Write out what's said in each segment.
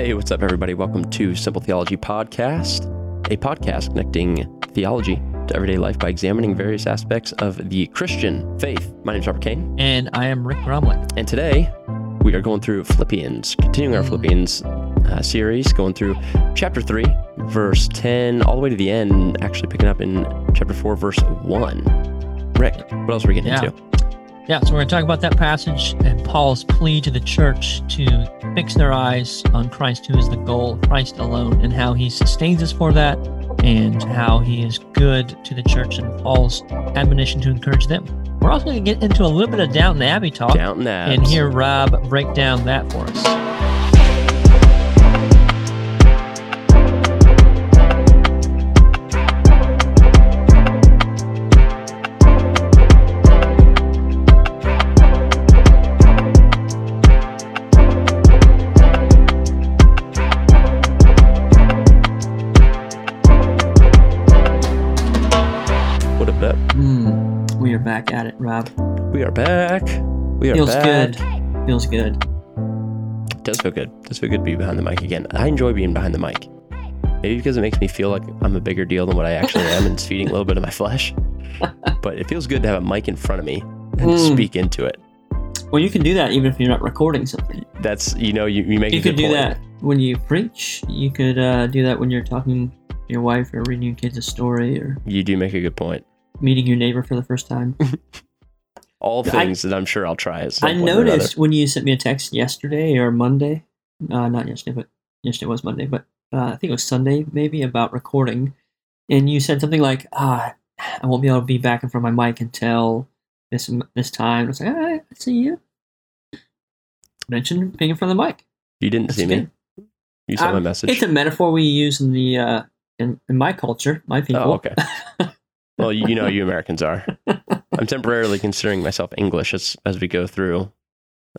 Hey, what's up, everybody? Welcome to Simple Theology Podcast, a podcast connecting theology to everyday life by examining various aspects of the Christian faith. My name is Robert Kane, And I am Rick Gromlett. and today we are going through Philippians, continuing our Philippians uh, series, going through chapter 3, verse 10, all the way to the end, actually picking up in chapter 4, verse 1. Rick, what else are we getting Yeah. into? Yeah, so we're going to talk about that passage and Paul's plea to the church to fix their eyes on Christ, who is the goal, Christ alone, and how he sustains us for that, and how he is good to the church and Paul's admonition to encourage them. We're also going to get into a little bit of Downton Abbey talk Downton and hear Rob break down that for us. We are back at it, Rob. We are back. We are Feels back. good. Feels good. It does feel good. It does feel good to be behind the mic again. I enjoy being behind the mic. Maybe because it makes me feel like I'm a bigger deal than what I actually am and it's feeding a little bit of my flesh. But it feels good to have a mic in front of me and Mm. speak into it. Well, you can do that even if you're not recording something. That's, you know, you, you make You a good could do point. that when you preach. You could uh, do that when you're talking to your wife or reading your kids a story or You do make a good point. Meeting your neighbor for the first time. All I- things that I'm sure I'll try. At I noticed when you sent me a text yesterday or Monday, uh, not yesterday, but yesterday was Monday, but uh, I think it was Sunday maybe about recording, and you said something like, "Ah, I won't be able to be back in front of my mic until this this time." I was like, "All right, "I see you." Mentioned being in front of the mic. You didn't That's see me. You saw my Um, message. It's a metaphor we use in the uh, in, in my culture, my people. Oh, okay. well, you, you know, you Americans are. I'm temporarily considering myself English as, as we go through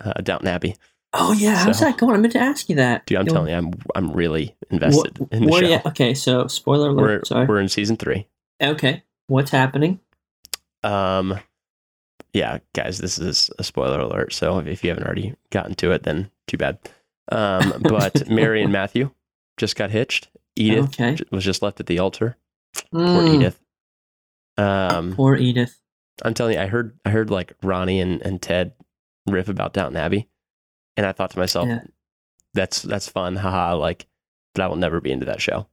uh, Downton Abbey. Oh yeah, how's So- that going? I meant to ask you that. Dude, I'm You'll- telling you, I'm I'm really invested What- in the show. you at? Okay, so spoiler alert. We're sorry. we're in season three. Okay, what's happening? Um, yeah, guys, this is a spoiler alert. So if you haven't already gotten to it, then too bad. Um, but Mary and Matthew just got hitched. Edith Okay. was just left at the altar. Poor Mm, Edith. Um, Poor Edith. I'm telling you, I heard I heard like Ronnie and, and Ted riff about Downton Abbey, and I thought to myself, Yeah. that's that's fun, haha. Like, but I will never be into that show.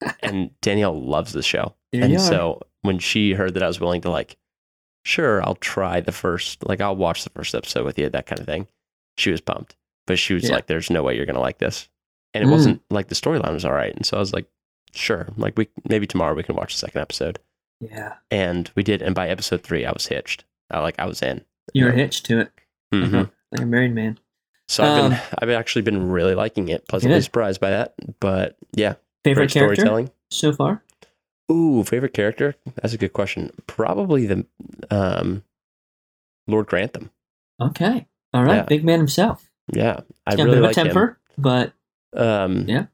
and Danielle loves the show. There and so when she heard that I was willing to like, sure, I'll try the first, like I'll watch the first episode with you, that kind of thing. She was pumped, but she was Yeah. like, "There's no way you're gonna like this," and it Mm. wasn't like the storyline was all right. And so I was like, "Sure, like we maybe tomorrow we can watch the second episode." Yeah, And we did, and by episode three, I was hitched. I like I was in. you're hitched to it, Mhm. Mhm. like a married man. So I've been, Um, I've actually been really liking it, pleasantly surprised by that. But yeah, Favorite character storytelling. so far? Ooh, favorite character? That's a good question. Probably the um, Lord Grantham. Okay, all right, Yeah. big man himself. Yeah, I He's really a like of a temper, but. Um, Yeah.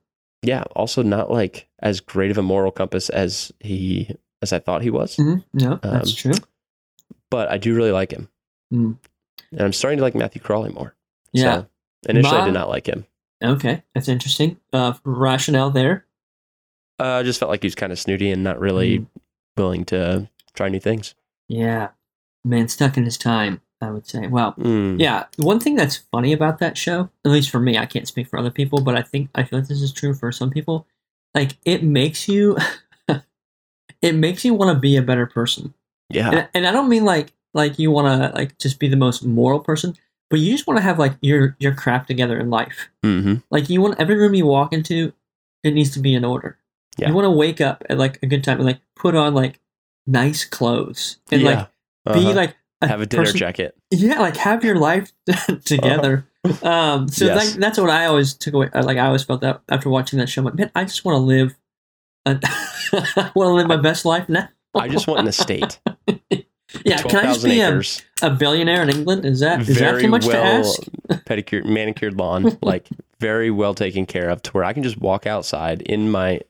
yeah. Also, not like as great of a moral compass as he as I thought he was, mhm, no, that's Um, true. but I do really like him, Mm. and I'm starting to like Matthew Crawley more. Yeah, So, initially, I Ma- did not like him. okay, that's interesting. Uh, rationale there. Uh, I just felt like he was kind of snooty and not really Mm. willing to try new things. Yeah, man, stuck in his time. I would say. Well, Mm. Yeah, one thing that's funny about that show, at least for me, I can't speak for other people, but I think I feel like this is true for some people. Like it makes you, it makes you want to be a better person, Yeah. and, and I don't mean like like you want to like just be the most moral person, but you just want to have like your your crap together in life. hmm Like you want every room you walk into, it needs to be in order. Yeah. You want to wake up at like a good time and like put on like nice clothes and like be Uh-huh. like have a dinner person- jacket. yeah like have your life together um so Yes. that, that's what i always took away like i always felt that after watching that show I'm like man i just want to live a- i want to live my best life now I just want an estate. yeah can i just be a, a billionaire in england is that is that very too much to well ask pedicured, manicured lawn, like very well taken care of, to where I can just walk outside in my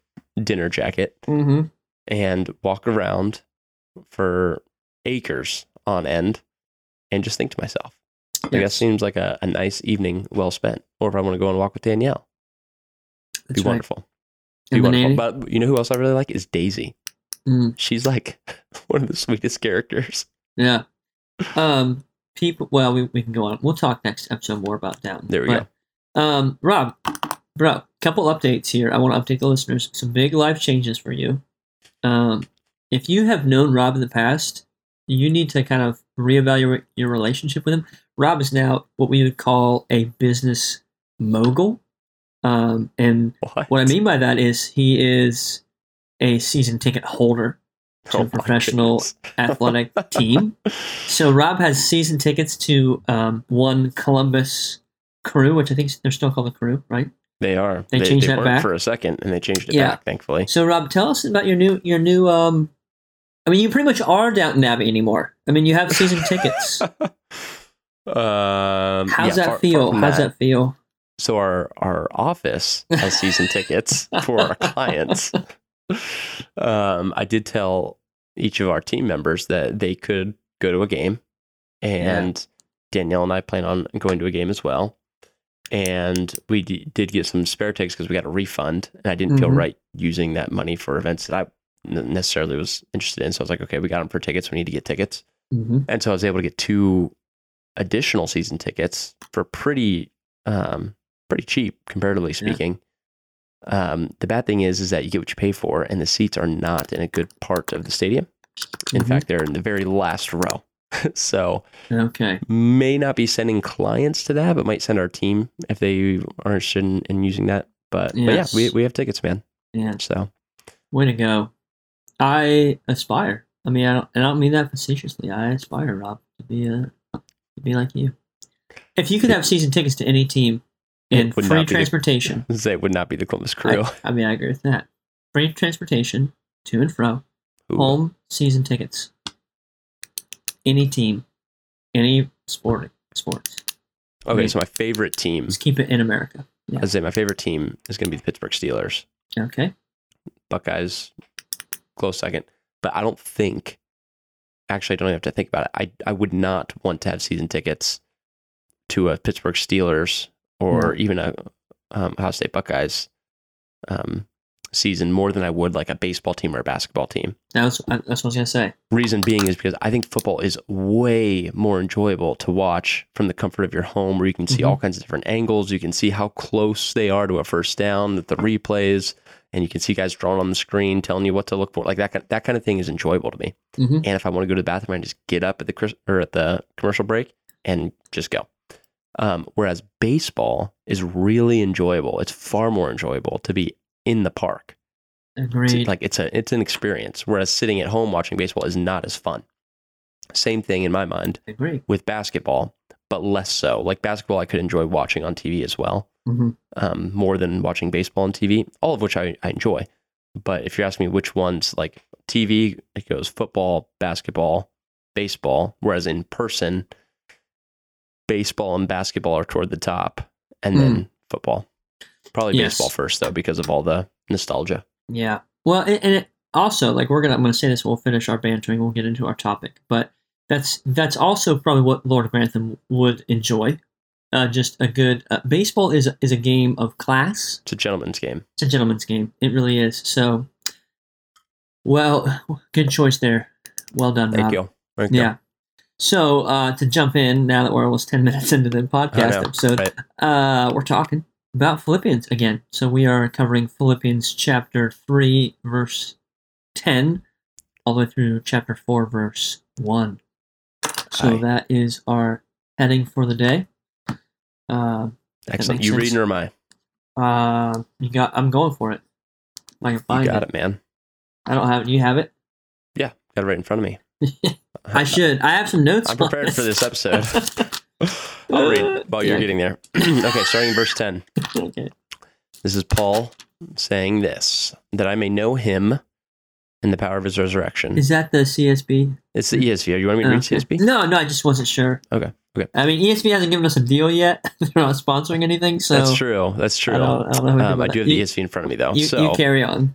dinner jacket mm-hmm. and walk around for acres on end, and just think to myself, like that seems like a, a nice evening well spent. Or if I want to go and walk with Danielle, That's be right. wonderful. Be And the wonderful. nanny? But you know who else I really like is Daisy. Mm, She's like one of the sweetest characters. yeah. Um, people. Well, we, we can go on. We'll talk next episode more about Down. There we But, Um, Rob, bro, couple updates here. I want to update the listeners. Some big life changes for you. Um, if you have known Rob in the past, you need to kind of reevaluate your relationship with him. Rob is now what we would call a business mogul. Um, and What? what I mean by that is he is a season ticket holder to Oh a professional athletic team. So Rob has season tickets to um, one Columbus Crew, which I think they're still called the Crew, right? They are. They changed that back? for a second, and they changed it Yeah. back. Thankfully. So Rob, tell us about your new your new. Um, I mean, you pretty much are Downton Abbey anymore. I mean, you have season tickets. um, How's yeah, that far- feel? far How's that feel? So our our office has season tickets for our clients. Um, I did tell each of our team members that they could go to a game, and Danielle and I plan on going to a game as well. And we d- did get some spare tickets because we got a refund, and I didn't feel Mhm. right using that money for events that I necessarily was interested in. So I was like, okay, we got them for tickets. We need to get tickets. hmm And so I was able to get two additional season tickets for pretty um pretty cheap comparatively speaking. Um the bad thing is is that you get what you pay for and the seats are not in a good part of the stadium. In Mhm. fact, they're in the very last row. so Okay. may not be sending clients to that, but might send our team if they are interested in, in using that. But, but yeah, we we have tickets, man. Yeah. So Way to go. I aspire. I mean, I don't, I don't mean that facetiously. I aspire, Rob, to be a to be like you. If you could have season tickets to any team and free not be transportation, they would not be the Columbus crew. I, I mean, I agree with that. Free transportation to and fro, Ooh. home season tickets, any team, any sporting sports. Okay, so my favorite team, Just keep it in America. Yeah. I'd say my favorite team is going to be the Pittsburgh Steelers. Okay. Buckeyes, close second. But I don't think, actually, I don't even have to think about it. I, I would not want to have season tickets to a Pittsburgh Steelers or No. even a um, Ohio State Buckeyes um, season more than I would like a baseball team or a basketball team. That was, that's what I was gonna say. Reason being is because I think football is way more enjoyable to watch from the comfort of your home, where you can see Mhm. all kinds of different angles. You can see how close they are to a first down, that the replays, and you can see guys drawn on the screen telling you what to look for. Like that, kind- that kind of thing is enjoyable to me. hmm And if I want to go to the bathroom, I just get up at the or at the commercial break and just go. Um, whereas baseball is really enjoyable. It's far more enjoyable to be in the park. It's- Agreed. Like it's a it's an experience. Whereas sitting at home watching baseball is not as fun. Same thing in my mind Agreed. with basketball, but less so. Like basketball, I could enjoy watching on TV as well, hmm um, more than watching baseball on TV. All of which I, I enjoy. But if you're asking me which ones, like TV, it goes football, basketball, baseball. Whereas in person, baseball and basketball are toward the top, and then football. Probably Yes. baseball first though, because of all the nostalgia. Yeah. Well, and, and it also like we're gonna I'm gonna say this. We'll finish our bantering. We'll get into our topic, but that's that's also probably what Lord Grantham would enjoy. Uh, just a good uh, baseball is is a game of class. It's a gentleman's game. It's a gentleman's game. It really is. So, well, good choice there. Well done, Thank Rob. you. Thank you. So uh, to jump in now that we're almost ten minutes into the podcast episode, right. uh, we're talking about Philippians again. So we are covering Philippians chapter three, verse ten, all the way through chapter four, verse one. So Aye. that is our heading for the day. Uh, Excellent. You sense. reading or am I? uh, you got. I'm going for it. I can You got it. it, man. I don't have it. You have it. Yeah, got it right in front of me. I should. I have some notes. I'm prepared for this episode. I'll read while you're getting there. okay, starting in verse 10. okay. This is Paul saying this that I may know him in the power of his resurrection. Is that the CSB? It's the ESV. You want me to read Okay. CSB? No, no, I just wasn't sure. Okay, okay. I mean, ESV hasn't given us a deal yet. They're not sponsoring anything, so That's true. That's true. I don't, I don't know. Um, I do have the ESV in front of me, though. You, so you carry on.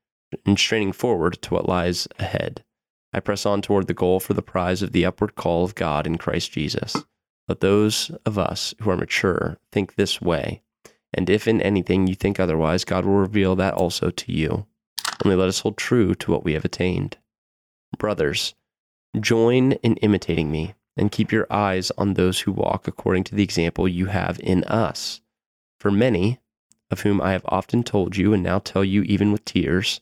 and straining forward to what lies ahead. I press on toward the goal for the prize of the upward call of God in Christ Jesus. Let those of us who are mature think this way, and if in anything you think otherwise, God will reveal that also to you. Only let us hold true to what we have attained. Brothers, join in imitating me, and keep your eyes on those who walk according to the example you have in us. For many, of whom I have often told you and now tell you even with tears,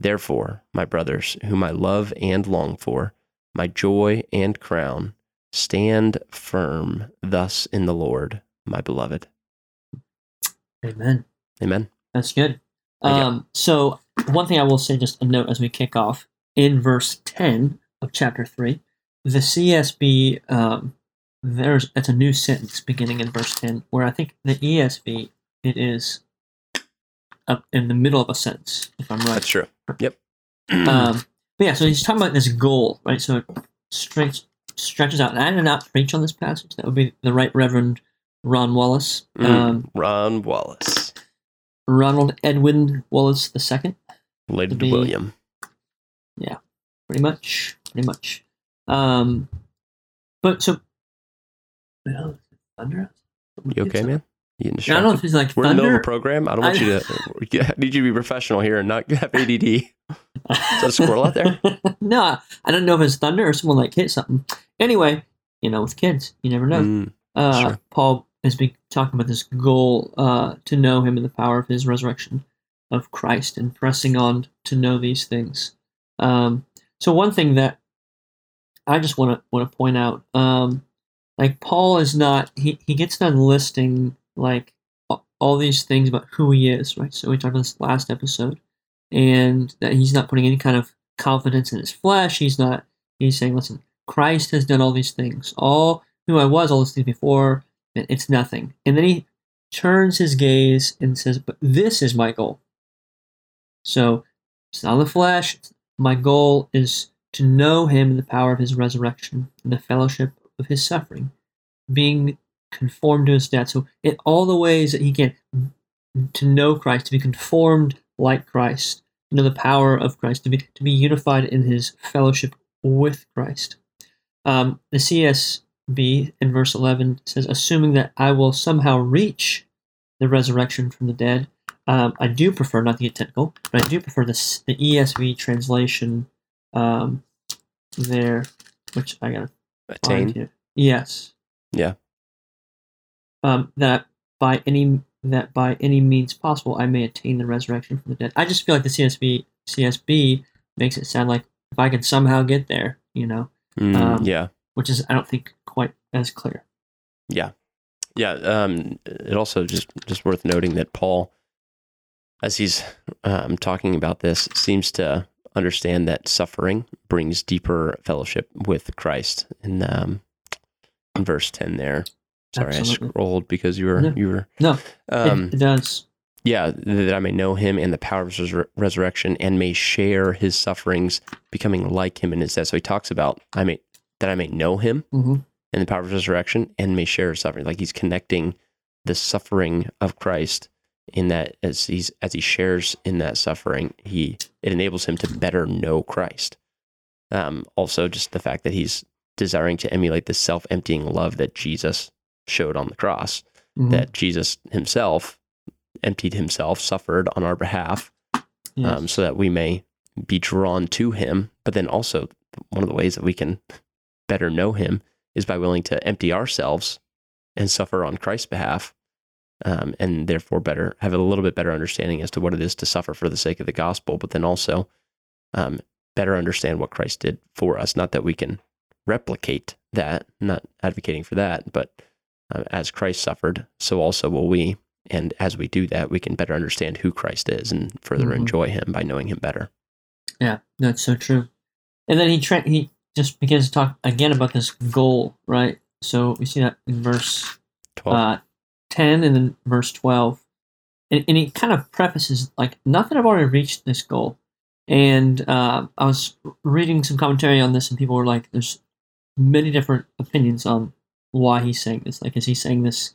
Therefore, my brothers, whom I love and long for, my joy and crown, stand firm thus in the Lord, my beloved. Amen. Amen. That's good. Um, so one thing I will say, just a note as we kick off in verse ten of chapter three, the CSB um, there's it's a new sentence beginning in verse ten, where I think the ESV it is up in the middle of a sentence, if I'm right. That's true. Yep. Um, but yeah, so he's talking about this goal, right? So it stretch, stretches out. And I did not preach on this passage. That would be the Right Reverend Ron Wallace, Mm, um, Ron Wallace, Ronald Edwin Wallace II. related to be- William. Yeah, pretty much, pretty much. Um, but so, thunder. You okay, man? I don't know if it's like We're in the middle of a program. I don't want I- you to. yeah, need you to be professional here and not have ADD. Is that a squirrel out there? no, I don't know if it's thunder or someone like hit something. Anyway, you know, with kids, you never know. Mm, uh, Sure. Paul has been talking about this goal uh, to know him and the power of his resurrection of Christ and pressing on to know these things. Um, so one thing that I just want to want to point out, um, like Paul is not he, he gets done listing like all these things about who he is, right? So we talked about this last episode, and that he's not putting any kind of confidence in his flesh. He's not. He's saying, listen, Christ has done all these things. All who I was, all these things before, it- it's nothing. And then he turns his gaze and says, But this is my goal. So it's not the flesh. My goal is to know him in the power of his resurrection and the fellowship of his suffering, being conformed to his death. So in all the ways that he can to know Christ, to be conformed like Christ, to know the power of Christ, to be to be unified in his fellowship with Christ. Um, the CSB in verse 11 says, assuming that I will somehow reach the resurrection from the dead. Um, I do prefer, not to get technical, but I do prefer this, the ESV translation um, there, which I gotta find attain. here. Yes. Yeah. Um, that by any that by any means possible I may attain the resurrection from the dead. I just feel like the CSB CSB makes it sound like if I can somehow get there, you know, Mm, Um, yeah. which is I don't think quite as clear. Yeah. Yeah. Um, it also just just worth noting that Paul, as he's um, talking about this, seems to understand that suffering brings deeper fellowship with Christ. In um, in verse ten, there. Sorry, Absolutely. I scrolled because you were No. you were. No, Um, it, it does. yeah, that I may know him and the power of his resur- resurrection, and may share his sufferings, becoming like him in his death. So he talks about I may that I may know him hmm and the power of his resurrection and may share his suffering. Like he's connecting the suffering of Christ in that as he's as he shares in that suffering, he it enables him to better know Christ. Um, also, just the fact that he's desiring to emulate the self emptying love that Jesus showed on the cross, Mhm. that Jesus himself emptied himself, suffered on our behalf, Yes. um, so that we may be drawn to him. But then also, one of the ways that we can better know him is by willing to empty ourselves and suffer on Christ's behalf um, and therefore better have a little bit better understanding as to what it is to suffer for the sake of the gospel, but then also um, better understand what Christ did for us. Not that we can replicate that, not advocating for that, but uh, as Christ suffered, so also will we. And as we do that, we can better understand who Christ is and further Mhm. enjoy him by knowing him better. Yeah, that's so true. And then he tra- he just begins to talk again about this goal, right? So we see that in verse 12. uh, 10 and then verse 12. And, and he kind of prefaces, like, not that I've already reached this goal. And uh, I was reading some commentary on this, and people were like, there's many different opinions on why he's saying this. Like, is he saying this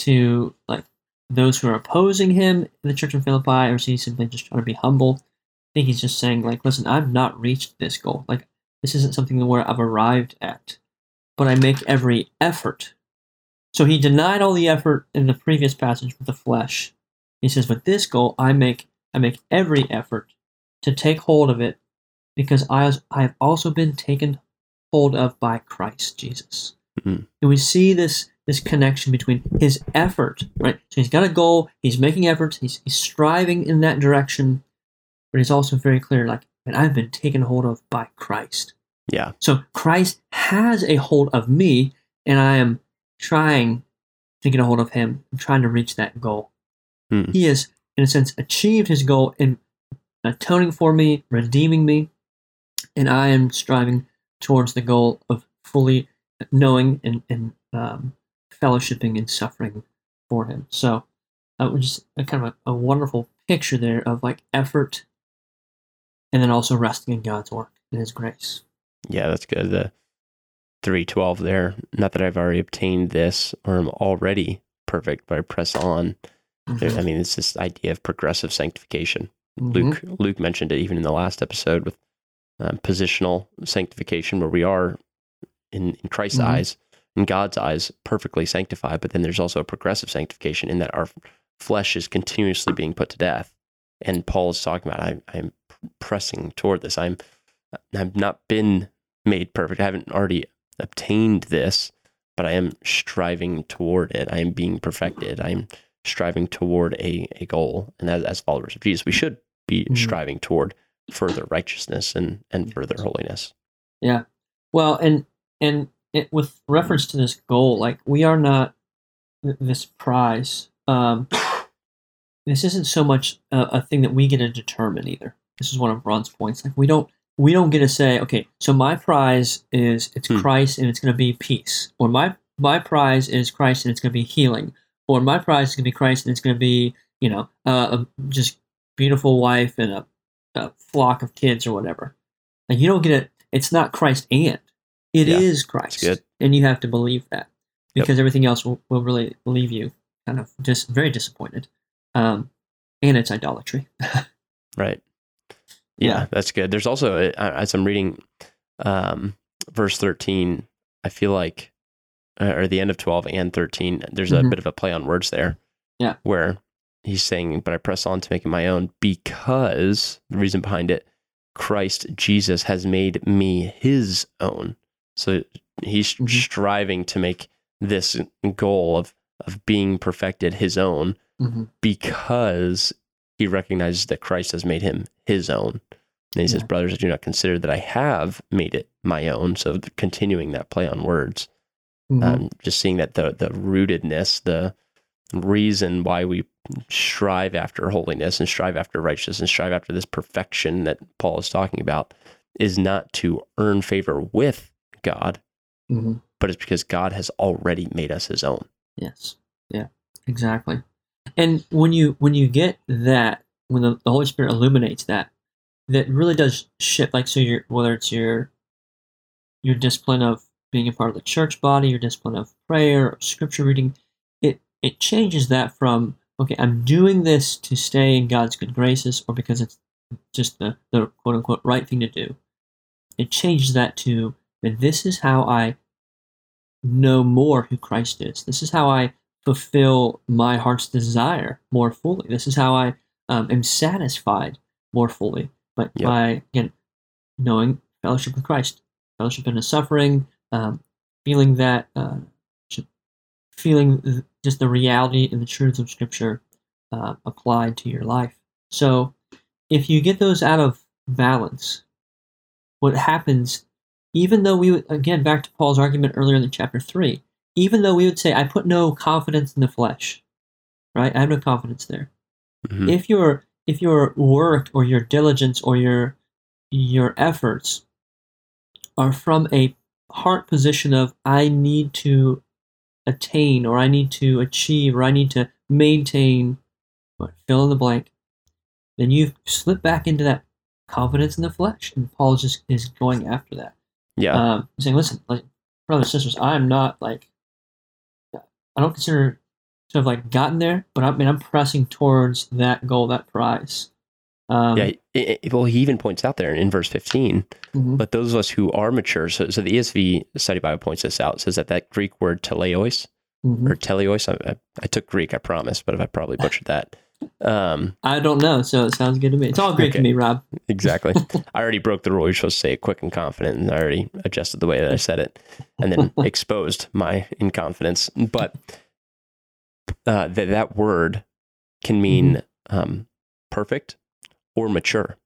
to, like, those who are opposing him in the church of Philippi, or is he simply just trying to be humble? I think he's just saying, like, listen, I've not reached this goal. Like, this isn't something where I've arrived at, but I make every effort so he denied all the effort in the previous passage with the flesh. He says, "With this goal, I make I make every effort to take hold of it, because I I have also been taken hold of by Christ Jesus." Mhm. And we see this this connection between his effort, right? So he's got a goal, he's making efforts, he's, he's striving in that direction, but he's also very clear, like, and I've been taken hold of by Christ. yeah. So Christ has a hold of me, and I am trying to get a hold of him, I'm trying to reach that goal. Hmm. He has, in a sense, achieved his goal in atoning for me, redeeming me, and I am striving towards the goal of fully knowing and, and um, fellowshipping and suffering for him. So, uh, just a kind of a, a wonderful picture there of like effort, and then also resting in God's work and His grace. Yeah, that's good. The 312 there. Not that I've already obtained this or I'm already perfect, but I press on. There- I mean, it's this idea of progressive sanctification. Mhm. Luke Luke mentioned it even in the last episode with um, positional sanctification, where we are in, in Christ's Mhm. eyes, in God's eyes, perfectly sanctified. But then there's also a progressive sanctification in that our flesh is continuously being put to death. And Paul is talking about I, I'm pressing toward this. I'm I've not been made perfect. I haven't already obtained this, but I am striving toward it. I am being perfected. I'm striving toward a, a goal. And as, as followers of Jesus, we should be Mhm. striving toward further righteousness and, and further holiness. Yeah. Well, and and it, with reference to this goal, like we are not th- this prize. Um, this isn't so much a, a thing that we get to determine either. This is one of Ron's points. Like we don't we don't get to say, okay, so my prize is it's Hmm. Christ and it's going to be peace, or my my prize is Christ and it's going to be healing, or my prize is going to be Christ and it's going to be you know uh, a just beautiful wife and a, a flock of kids or whatever. Like you don't get it. It's not Christ and it is Yeah, Christ, good. and you have to believe that Yep. because everything else will, will really leave you kind of just very disappointed. Um, and it's idolatry. Right. Yeah, that's good. There's also, uh, as I'm reading um, verse 13, I feel like, uh, or the end of 12 and 13, there's a Mhm. bit of a play on words there. Yeah. Where he's saying, but I press on to make it my own because the reason behind it, Christ Jesus has made me his own. So he's Mhm. striving to make this goal of, of being perfected his own mm-hmm. because he recognizes that Christ has made him his own. And he says, Brothers, I do not consider that I have made it my own. So continuing that play on words, Mm-hmm. um, just seeing that the, the rootedness, the reason why we strive after holiness and strive after righteousness and strive after this perfection that Paul is talking about is not to earn favor with God, hmm but it's because God has already made us his own. Yes. Yeah. Exactly. And when you when you get that, when the, the Holy Spirit illuminates that, that really does shift. Like so, your whether it's your your discipline of being a part of the church body, your discipline of prayer, scripture reading, it it changes that from okay, I'm doing this to stay in God's good graces, or because it's just the the quote unquote right thing to do. It changes that to that this is how I know more who Christ is. This is how I fulfill my heart's desire more fully. This is how I um, am satisfied more fully. But Yep. by again knowing fellowship with Christ, fellowship in His suffering, um, feeling that, uh, feeling just the reality and the truths of Scripture uh, applied to your life. So if you get those out of balance, what happens, even though we would, again, back to Paul's argument earlier in chapter 3, even though we would say, I put no confidence in the flesh, right? I have no confidence there. Mhm. If your if your work or your diligence or your your efforts are from a heart position of I need to attain or I need to achieve or I need to maintain what fill in the blank, then you slip back into that confidence in the flesh. And Paul just is going after that. Yeah. Um, saying, listen, like brothers and sisters, I'm not like I don't consider to have like gotten there, but I mean I'm pressing towards that goal, that prize. Um, yeah. i- i- well, he even points out there in verse 15, mhm, but those of us who are mature, so, so the ESV study Bible points this out, says that that Greek word teleos mhm. or teleos, I, I, I took Greek, I promise, but if I probably butchered that. Um, I don't know, so it sounds good to me. It's all Greek Okay. to me, Rob. exactly. I already broke the rule. You're supposed to say it quick and confident, and I already adjusted the way that I said it, and then exposed my inconfidence. But uh, that that word can mean um, perfect or mature.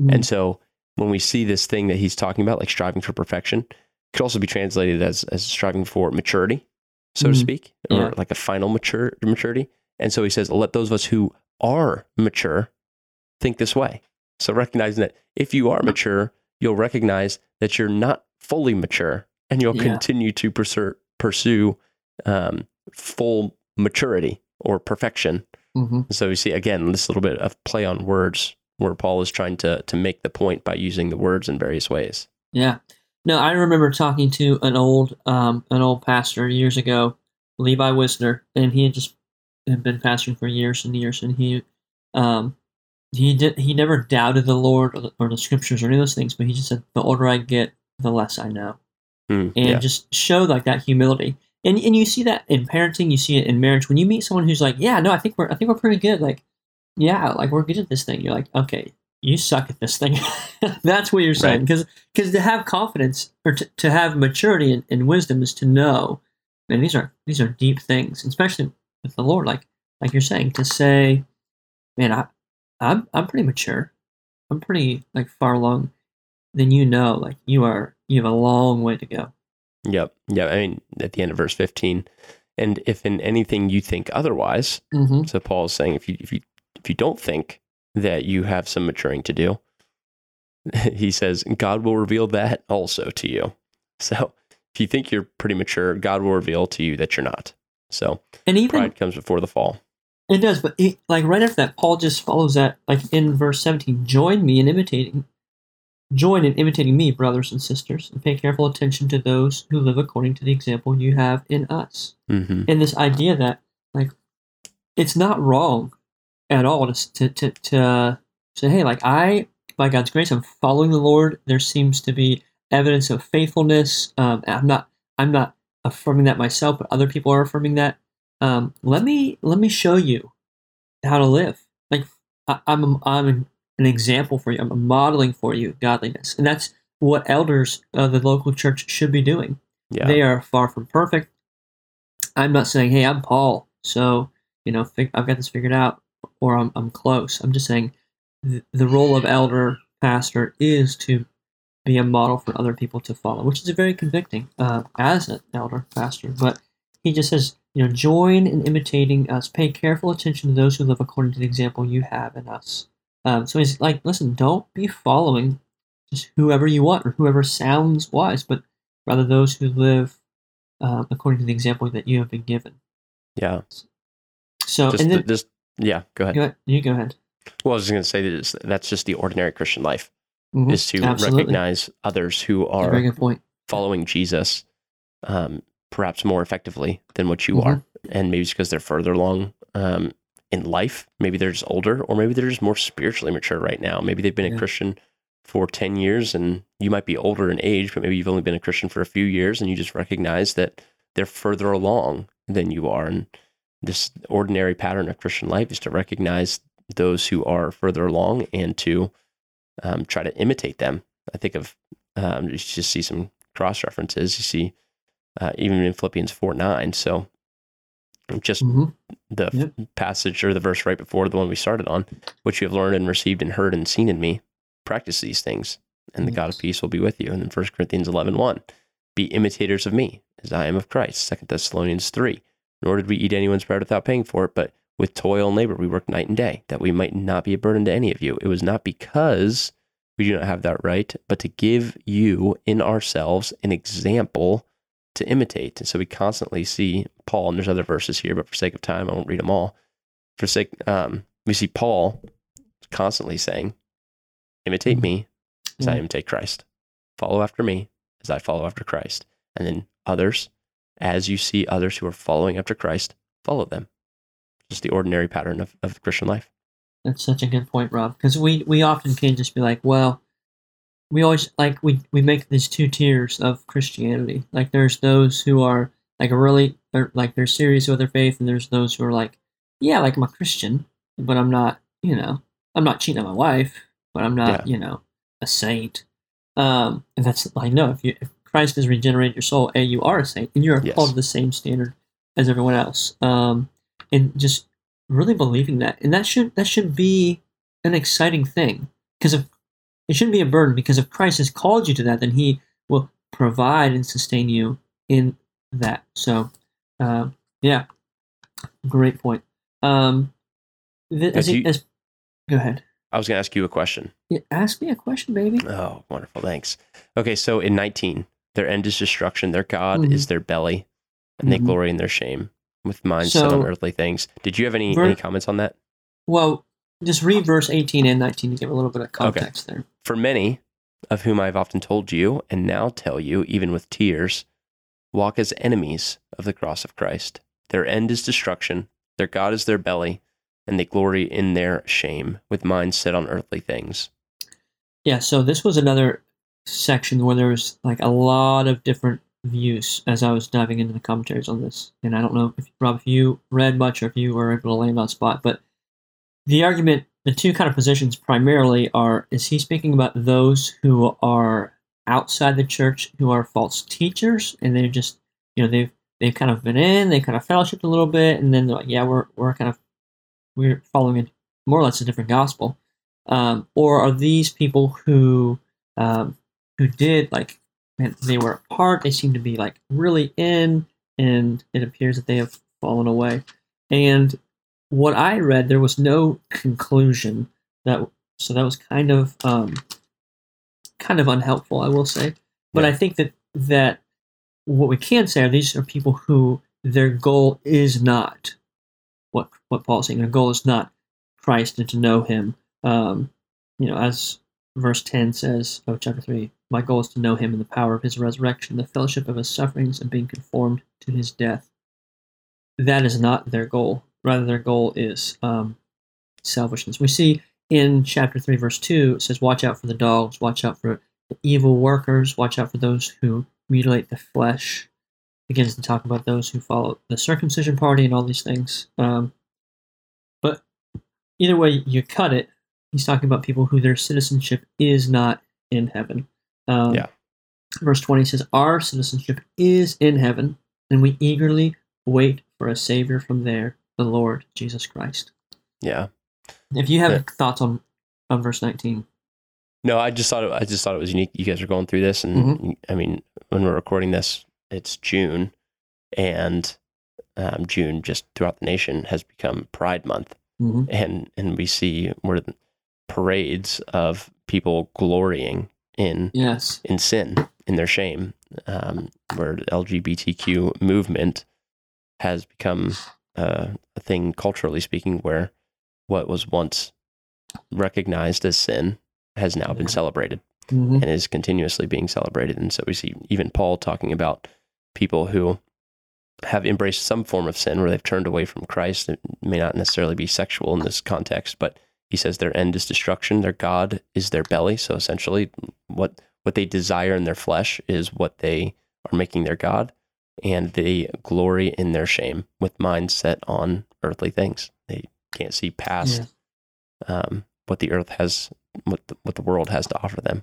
Mm, And so when we see this thing that he's talking about, like striving for perfection, it could also be translated as as striving for maturity, so to Mhm. speak, or Yeah. like a final mature maturity. And so he says, let those of us who are mature think this way. So recognizing that if you are mature, you'll recognize that you're not fully mature, and you'll Yeah. continue to pursue pursue um, full maturity or perfection. mhm. So we see again this little bit of play on words where Paul is trying to to make the point by using the words in various ways. Yeah. No, I remember talking to an old um, an old pastor years ago, Levi Wisner, and he had just had been pastoring for years and years, and he um, he did he never doubted the Lord or the, or the scriptures or any of those things, but he just said, "The older I get, the less I know," Hmm, and yeah, just showed like that humility. And and you see that in parenting, you see it in marriage. When you meet someone who's like, "Yeah, no, I think we're I think we're pretty good," like, yeah, like we're good at this thing. You're like, okay, you suck at this thing. That's what you're saying. Because because to have confidence or to, to have maturity and, and wisdom is to know, and these are these are deep things, especially with the Lord. Like like you're saying, to say, man, I I'm I'm pretty mature. I'm pretty like far along. Then you know, like you are you have a long way to go. yep, yeah. I mean, at the end of verse fifteen, and if in anything you think otherwise, Mm-hmm. so Paul is saying if you if you if you don't think that you have some maturing to do, he says God will reveal that also to you. So if you think you're pretty mature, God will reveal to you that you're not. So And even pride comes before the fall. It does, but like right after that, Paul just follows that like in verse seventeen. Join me in imitating, join in imitating me, brothers and sisters, and pay careful attention to those who live according to the example you have in us. hmm And this idea that like it's not wrong at all to to to, to say, hey, like I by God's grace, I'm following the Lord. There seems to be evidence of faithfulness. Um, I'm not I'm not affirming that myself, but other people are affirming that um, let me let me show you how to live. Like I, I'm I'm an, an example for you. I'm modeling for you godliness, and that's what elders of the local church should be doing. Yeah. They are far from perfect. I'm not saying, hey, I'm Paul, so you know fig- I've got this figured out, or I'm I'm close. I'm just saying th- the role of elder pastor is to be a model for other people to follow, which is very convicting uh, as an elder pastor. But he just says, you know, join in imitating us. Pay careful attention to those who live according to the example you have in us. Um, so he's like, listen, don't be following just whoever you want or whoever sounds wise, but rather those who live uh, according to the example that you have been given. yeah. So, Just, and then just yeah. Go ahead. go ahead, you go ahead. Well, I was just going to say that that's just the ordinary Christian life Mhm. is to Absolutely. recognize others who Yeah, very are good point. following Jesus, um, perhaps more effectively than what you Mhm. are, and maybe it's because they're further along um, in life. Maybe they're just older, or maybe they're just more spiritually mature right now. Maybe they've been a Christian for ten years, and you might be older in age, but maybe you've only been a Christian for a few years, and you just recognize that they're further along than you are, and this ordinary pattern of Christian life is to recognize those who are further along and to um, try to imitate them. I think of um, you just see some cross references. You see uh, even in Philippians four nine. So Just hmm the Yep. passage or the verse right before the one we started on, which you have learned and received and heard and seen in me, practice these things, and the God of peace will be with you. And then 1 Corinthians 11 1, be imitators of me as I am of Christ. 2 Thessalonians 3, nor did we eat anyone's bread without paying for it, but with toil and labor we worked night and day, that we might not be a burden to any of you. It was not because we do not have that right, but to give you in ourselves an example to imitate. And so we constantly see Paul, and there's other verses here, but for sake of time, I won't read them all. For sake, um, we see Paul constantly saying, "Imitate me as I imitate Christ. Follow after me as I follow after Christ." And then others, as you see others who are following after Christ, follow them. Just the ordinary pattern of, of Christian life. That's such a good point, Rob. Because we we often can just be like, well, we always like we we make these two tiers of Christianity. Like there's those who are like really or like they're serious with their faith, and there's those who are like, yeah, like I'm a Christian, but I'm not, you know, I'm not cheating on my wife, but I'm not, you know, a saint. Um, and that's like no, if you if Christ has regenerated your soul, a you are a saint, and you're Yes. held to the same standard as everyone else. Um, and just really believing that, and that should that should be an exciting thing because if it shouldn't be a burden because if Christ has called you to that, then He will provide and sustain you in that. So, um, yeah, great point. Um, th- as, you- as, go ahead. I was going to ask you a question. Yeah, ask me a question, baby. Oh, wonderful. Thanks. Okay, so in 19, their end is destruction. Their God Mhm. is their belly, and they Mhm. glory in their shame with minds set on earthly things. Did you have any, Ver- any comments on that? Well, just read verse eighteen and nineteen to give a little bit of context there. For many of whom I have often told you, and now tell you, even with tears, walk as enemies of the cross of Christ. Their end is destruction. Their God is their belly, and they glory in their shame with minds set on earthly things. Yeah, so this was another section where there was like a lot of different views as I was diving into the commentaries on this. And I don't know if Rob, if you read much or if you were able to land on spot, but the argument, the two kind of positions primarily are: is he speaking about those who are outside the church who are false teachers, and they're just you know they've they've kind of been in, they kind of fellowshipped a little bit, and then they're like, yeah, we're we're kind of we're following a, more or less a different gospel um, or are these people who um, who did like man, they were apart. They seem to be like really in and it appears that they have fallen away. And what i read there was no conclusion that so that was kind of um, kind of unhelpful i will say. But Yeah. i think that that what we can say are these are people who their goal is not what what paul's saying. Their goal is not christ and to know him. Um, you know, as verse 10 says of chapter 3, my goal is to know him in the power of his resurrection, the fellowship of his sufferings, and being conformed to his death. That is not their goal. Rather, their goal is um, selfishness. We see in chapter 3, verse 2, it says, Watch out for the dogs, watch out for the evil workers, watch out for those who mutilate the flesh. Begins to talk about those who follow the circumcision party and all these things. Um, but either way you cut it, he's talking about people who their citizenship is not in heaven. Um, Yeah. Verse 20 says, Our citizenship is in heaven, and we eagerly wait for a Savior from there, the Lord Jesus Christ. Yeah. If you have Yeah. thoughts on, on verse 19, No, I just thought it, I just thought it was unique. You guys are going through this, and Mm-hmm. I mean, when we're recording this, it's June, and um, June just throughout the nation has become Pride Month, Mhm. and and we see where the parades of people glorying in yes, in sin, in their shame, um, where the LGBTQ movement has become uh, a thing culturally speaking, where what was once recognized as sin has now been celebrated Mhm. and is continuously being celebrated. And so we see even Paul talking about people who have embraced some form of sin where they've turned away from Christ. It may not necessarily be sexual in this context, but he says their end is destruction. Their God is their belly. So essentially, what what they desire in their flesh is what they are making their God, and they glory in their shame with minds set on earthly things. They can't see past Yeah. um, what the earth has, what the, what the world has to offer them.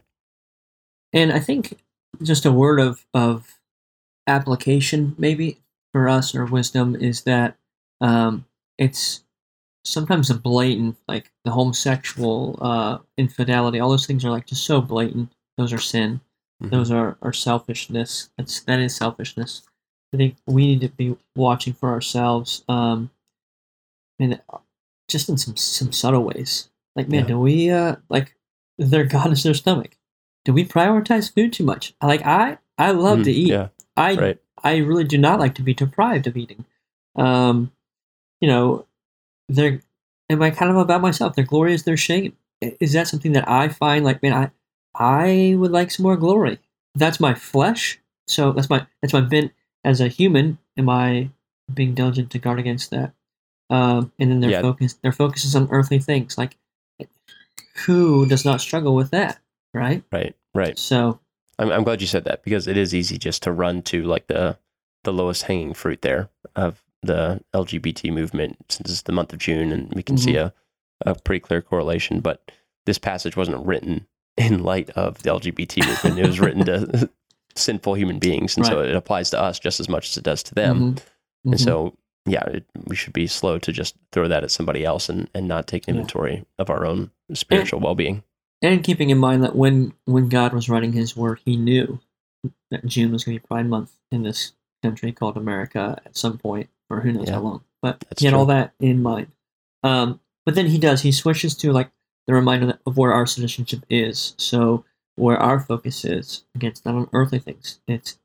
And I think just a word of, of application, maybe for us or wisdom, is that um, it's sometimes a blatant, like the homosexual uh, infidelity. All those things are like just so blatant. Those are sin. Mhm. Those are, are selfishness. That's that is selfishness. I think we need to be watching for ourselves, um, and just in some some subtle ways. Like, man, Yeah. do we uh like their God is their stomach? Do we prioritize food too much? Like I I love Mhm, to eat. Yeah, I right. I really do not like to be deprived of eating. Um, you know, they're am I kind of about myself? Their glory is their shame. Is that something that I find like, man, I I would like some more glory. That's my flesh. So that's my that's my bent as a human. Am I being diligent to guard against that? Um, and then their Yeah. focus their focus is on earthly things. Like, who does not struggle with that, right? Right, right. So I'm, I'm glad you said that because it is easy just to run to like the the lowest hanging fruit there of the LGBT movement since it's the month of June and we can see a, a pretty clear correlation. But this passage wasn't written in light of the LGBT movement. It was written to sinful human beings. And so it applies to us just as much as it does to them. mhm, And mhm. so, yeah, it, we should be slow to just throw that at somebody else and, and not take Yeah. inventory of our own spiritual well being. and keeping in mind that when when God was writing His Word, He knew that June was going to be Pride Month in this country called America at some point, or who knows Yeah. how long. But That's he had all that in mind. Um, but then he does. He switches to like the reminder of where our citizenship is. So where our focus is against not on earthly things. It's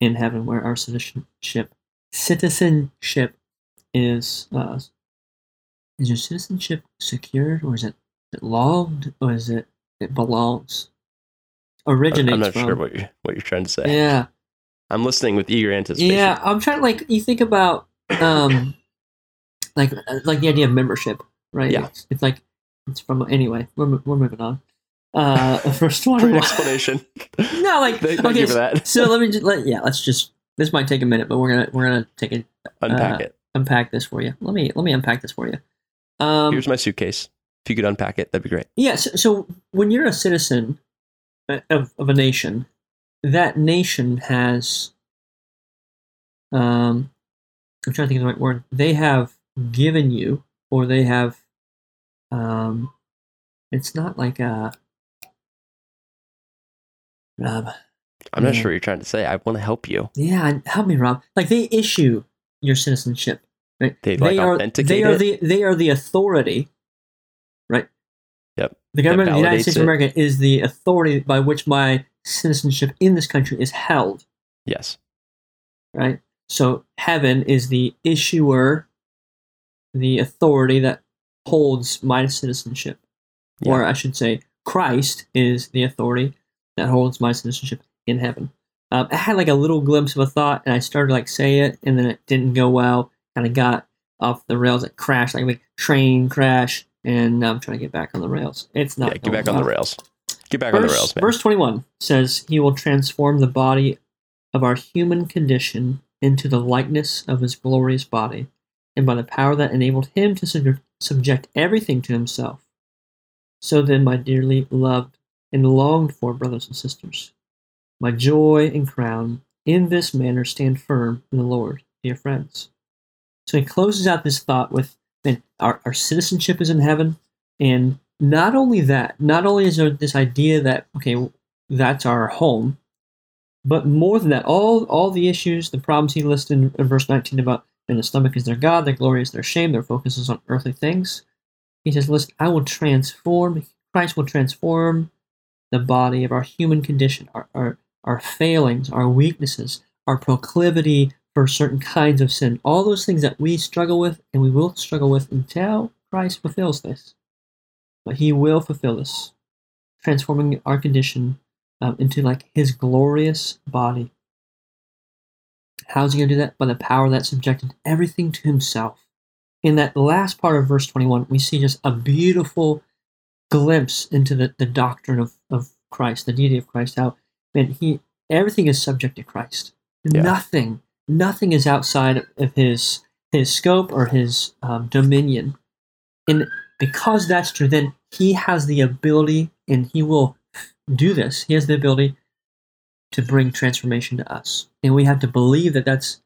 in heaven where our citizenship citizenship is. Uh, is your citizenship secured, or is it, it logged, or is it it belongs? Originates I'm not from. sure what you're, what you're trying to say. yeah, I'm listening with eager anticipation. yeah. I'm trying to like you think about um, like like the idea of membership, right? Yeah. It's, it's like it's from anyway. We're we're moving on. Uh, first one. Great explanation. No, like Thank, thank okay. you for that. So let me just let yeah. Let's just this might take a minute, but we're gonna we're gonna take it Unpack uh, it. unpack this for you. Let me let me unpack this for you. Um, Here's my suitcase. If you could unpack it, that'd be great. Yeah, so, so when you're a citizen uh, of, of a nation, that nation has, um, I'm trying to think of the right word. They have given you, or they have, um, it's not like a, Rob. I'm not Yeah. sure what you're trying to say. I want to help you. Yeah, help me, Rob. Like they issue your citizenship. Right? They, like, are authenticate they are it? the they are the authority, right? Yep. The government of the United States of. America is the authority by which my citizenship in this country is held, Yes. right? So heaven is the issuer, the authority that holds my citizenship, or I should say, Christ is the authority that holds my citizenship in heaven. Um, I had like a little glimpse of a thought, and I started like say it, and then it didn't go well. Kind of got off the rails. It crashed like a big train crash, and now I'm trying to get back on the rails. It's not. yeah, get back on the rails. Get back on the rails, man. verse 21 says, He will transform the body of our human condition into the likeness of His glorious body, and by the power that enabled Him to subject everything to Himself. So then, my dearly loved and longed for brothers and sisters, my joy and crown, in this manner stand firm in the Lord, dear friends. So he closes out this thought with, man, our, our citizenship is in heaven, and not only that, not only is there this idea that okay, that's our home, but more than that, all all the issues, the problems he listed in, in verse 19 about and the stomach is their God, their glory is their shame, their focus is on earthly things. He says, Listen, I will transform, Christ will transform the body of our human condition, our, our, our failings, our weaknesses, our proclivity for certain kinds of sin, all those things that we struggle with and we will struggle with until Christ fulfills this. But he will fulfill this, transforming our condition um, into like his glorious body. How's he going to do that? By the power that subjected everything to himself. In that last part of verse 21, we see just a beautiful glimpse into the, the doctrine of, of Christ, the deity of Christ, how man, he everything is subject to Christ. Yeah. Nothing, nothing is outside of his his scope or his um, dominion. And because that's true, then he has the ability, and he will do this. He has the ability to bring transformation to us, and we have to believe that that's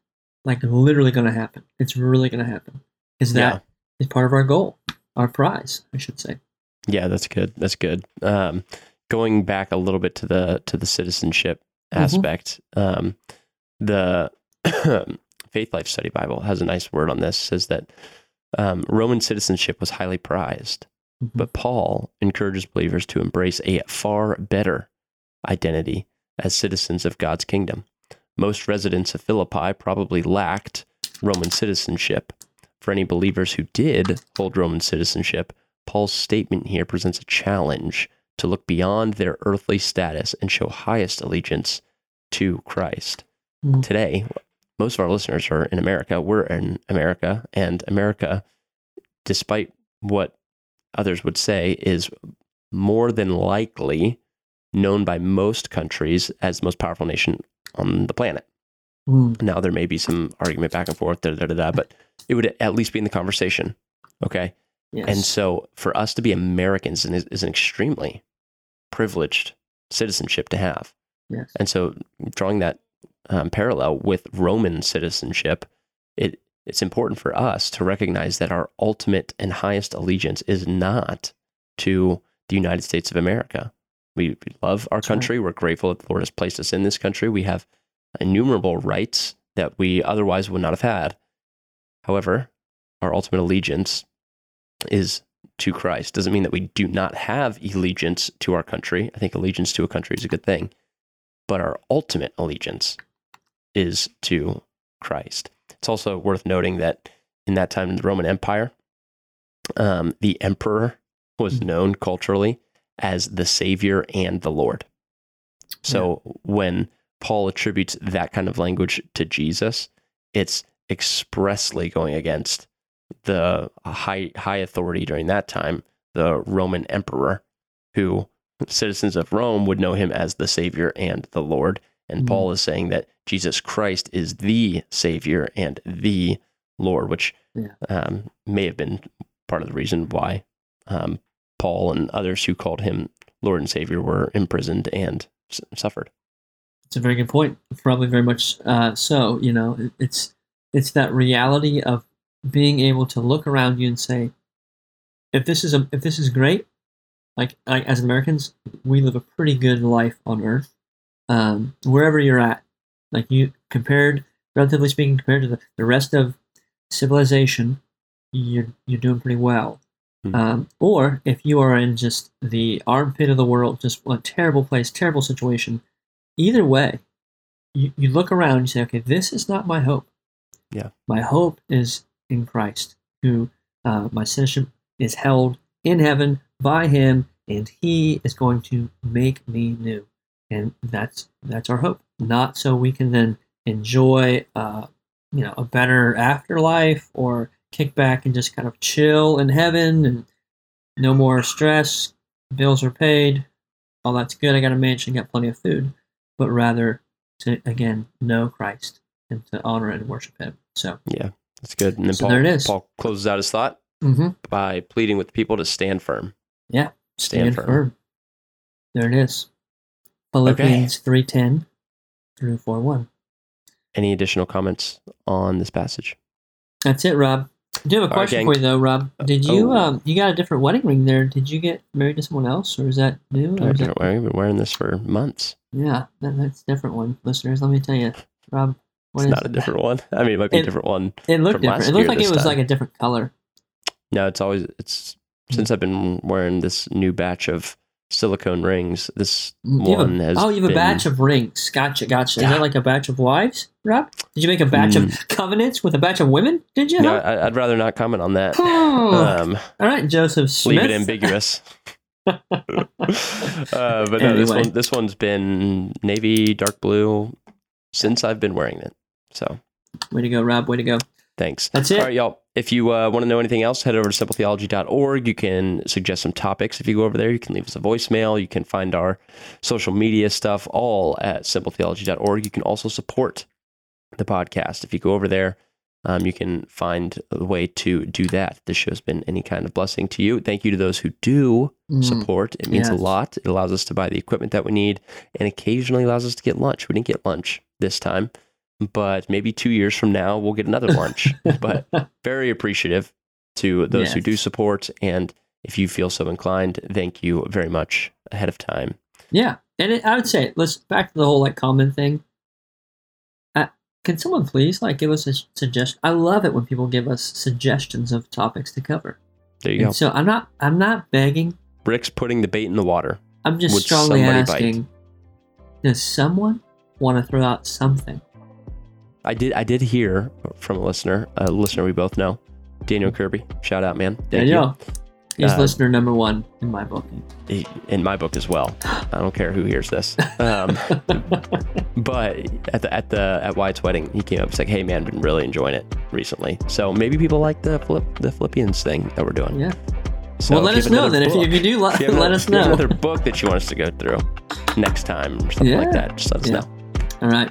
like literally going to happen. It's really going to happen. because that is part of our goal, our prize, I should say. Yeah, that's good. That's good. Um, going back a little bit to the to the citizenship Mhm. aspect, um, the Faithlife Study Bible has a nice word on this. Says that um, Roman citizenship was highly prized, But Paul encourages believers to embrace a far better identity as citizens of God's kingdom. Most residents of Philippi probably lacked Roman citizenship. For any believers who did hold Roman citizenship, Paul's statement here presents a challenge to look beyond their earthly status and show highest allegiance to Christ. Mhm. Today, most of our listeners are in America. We're in America, and America, despite what others would say, is more than likely known by most countries as the most powerful nation on the planet. Mm, Now, there may be some argument back and forth, da, da, da, da, but it would at least be in the conversation. Okay. yes. And so for us to be Americans is, is an extremely privileged citizenship to have. yes. And so drawing that um, parallel with Roman citizenship, it it's important for us to recognize that our ultimate and highest allegiance is not to the United States of America. We, love our country. We're grateful that the Lord has placed us in this country. We have innumerable rights that we otherwise would not have had. However, our ultimate allegiance is to Christ. Doesn't mean that we do not have allegiance to our country. I think allegiance to a country is a good thing. But our ultimate allegiance is to Christ. It's also worth noting that in that time in the Roman Empire, um, the emperor was Mhm. known culturally as the Savior and the Lord. So when Paul attributes that kind of language to Jesus, it's expressly going against the high high authority during that time, the Roman emperor, who citizens of Rome would know him as the Savior and the Lord. And Mhm. Paul is saying that Jesus Christ is the Savior and the Lord, which Yeah. um, may have been part of the reason why um, Paul and others who called him Lord and Savior were imprisoned and s- suffered. It's a very good point. Probably very much uh, so. You know, it- it's it's that reality of being able to look around you and say, if this is a if this is great, like, like as Americans, we live a pretty good life on Earth. Um, wherever you're at, like you compared, relatively speaking, compared to the, the rest of civilization, you're you're doing pretty well. Hmm. Um, or if you are in just the armpit of the world, just a terrible place, terrible situation, either way, you, you look around and you say, okay, this is not my hope. Yeah. My hope is in Christ, who uh, my citizenship is held in heaven by him, and he is going to make me new. And that's that's our hope. Not so we can then enjoy uh, you know, a better afterlife or kick back and just kind of chill in heaven and no more stress, bills are paid, all that's good. I got a mansion, got plenty of food, but rather to again know Christ and to honor and worship Him. So, Yeah, that's good. And then So Paul, there it is. Paul closes out his thought mm-hmm. by pleading with people to stand firm. Yeah, Stand, firm. There it is. Philippians three ten through four one. Any additional comments on this passage? That's it, Rob. I do have a All right, question gang. for you though, Rob. Did you Oh. um you got a different wedding ring there? Did you get married to someone else, or is that new? Or I've is been that, wearing, been wearing this for months. yeah, that, that's a different one, listeners. Let me tell you, Rob. What it's not a different one. I mean, it might be It- a different one. It looked different. It looked like it was time. like a different color. No, it's always it's since I've been wearing this new batch of silicone rings. This You have a- one has oh, you have a been- batch of rings. Gotcha, gotcha. Is that like a batch of wives, Rob? Did you make a batch of covenants with a batch of women? Did you? No, huh? I, I'd rather not comment on that. Oh. Um, All right, Joseph Smith. leave it ambiguous. uh, but no, this one this one's been navy dark blue since I've been wearing it. So Way to go, Rob. Way to go. Thanks. That's it. All right, y'all. If you uh, want to know anything else, head over to simpletheology.org. You can suggest some topics. If you go over there, you can leave us a voicemail. You can find our social media stuff all at simpletheology.org. You can also support the podcast. If you go over there, um, you can find a way to do that. This show's been any kind of blessing to you. Thank you to those who do Mm, support. It means a lot. It allows us to buy the equipment that we need and occasionally allows us to get lunch. We didn't get lunch this time. But maybe two years from now we'll get another lunch. but very appreciative to those who do support. And if you feel so inclined, thank you very much ahead of time. Yeah, and it, I would say let's back to the whole like comment thing. Uh, can someone please like give us a suggestion? I love it when people give us suggestions of topics to cover. There you And go. so I'm not I'm not begging. Rick's putting the bait in the water. I'm just Would strongly somebody bite? asking. Does someone want to throw out something? I did I did hear from a listener, a listener we both know, Daniel Kirby. Shout out, man. Thank Daniel, he's Uh, listener number one in my book. you. In my book as well. I don't care who hears this. Um, but at the at the at Wyatt's wedding, he came up. He's like, "Hey, man, been really enjoying it recently. So maybe people like the flip the Philippians thing that we're doing. yeah. So well, let us know then. If you, if you do, let, if you let another- us you know. another book that you want us to go through next time or something like that. Just let us Yeah. know. All right.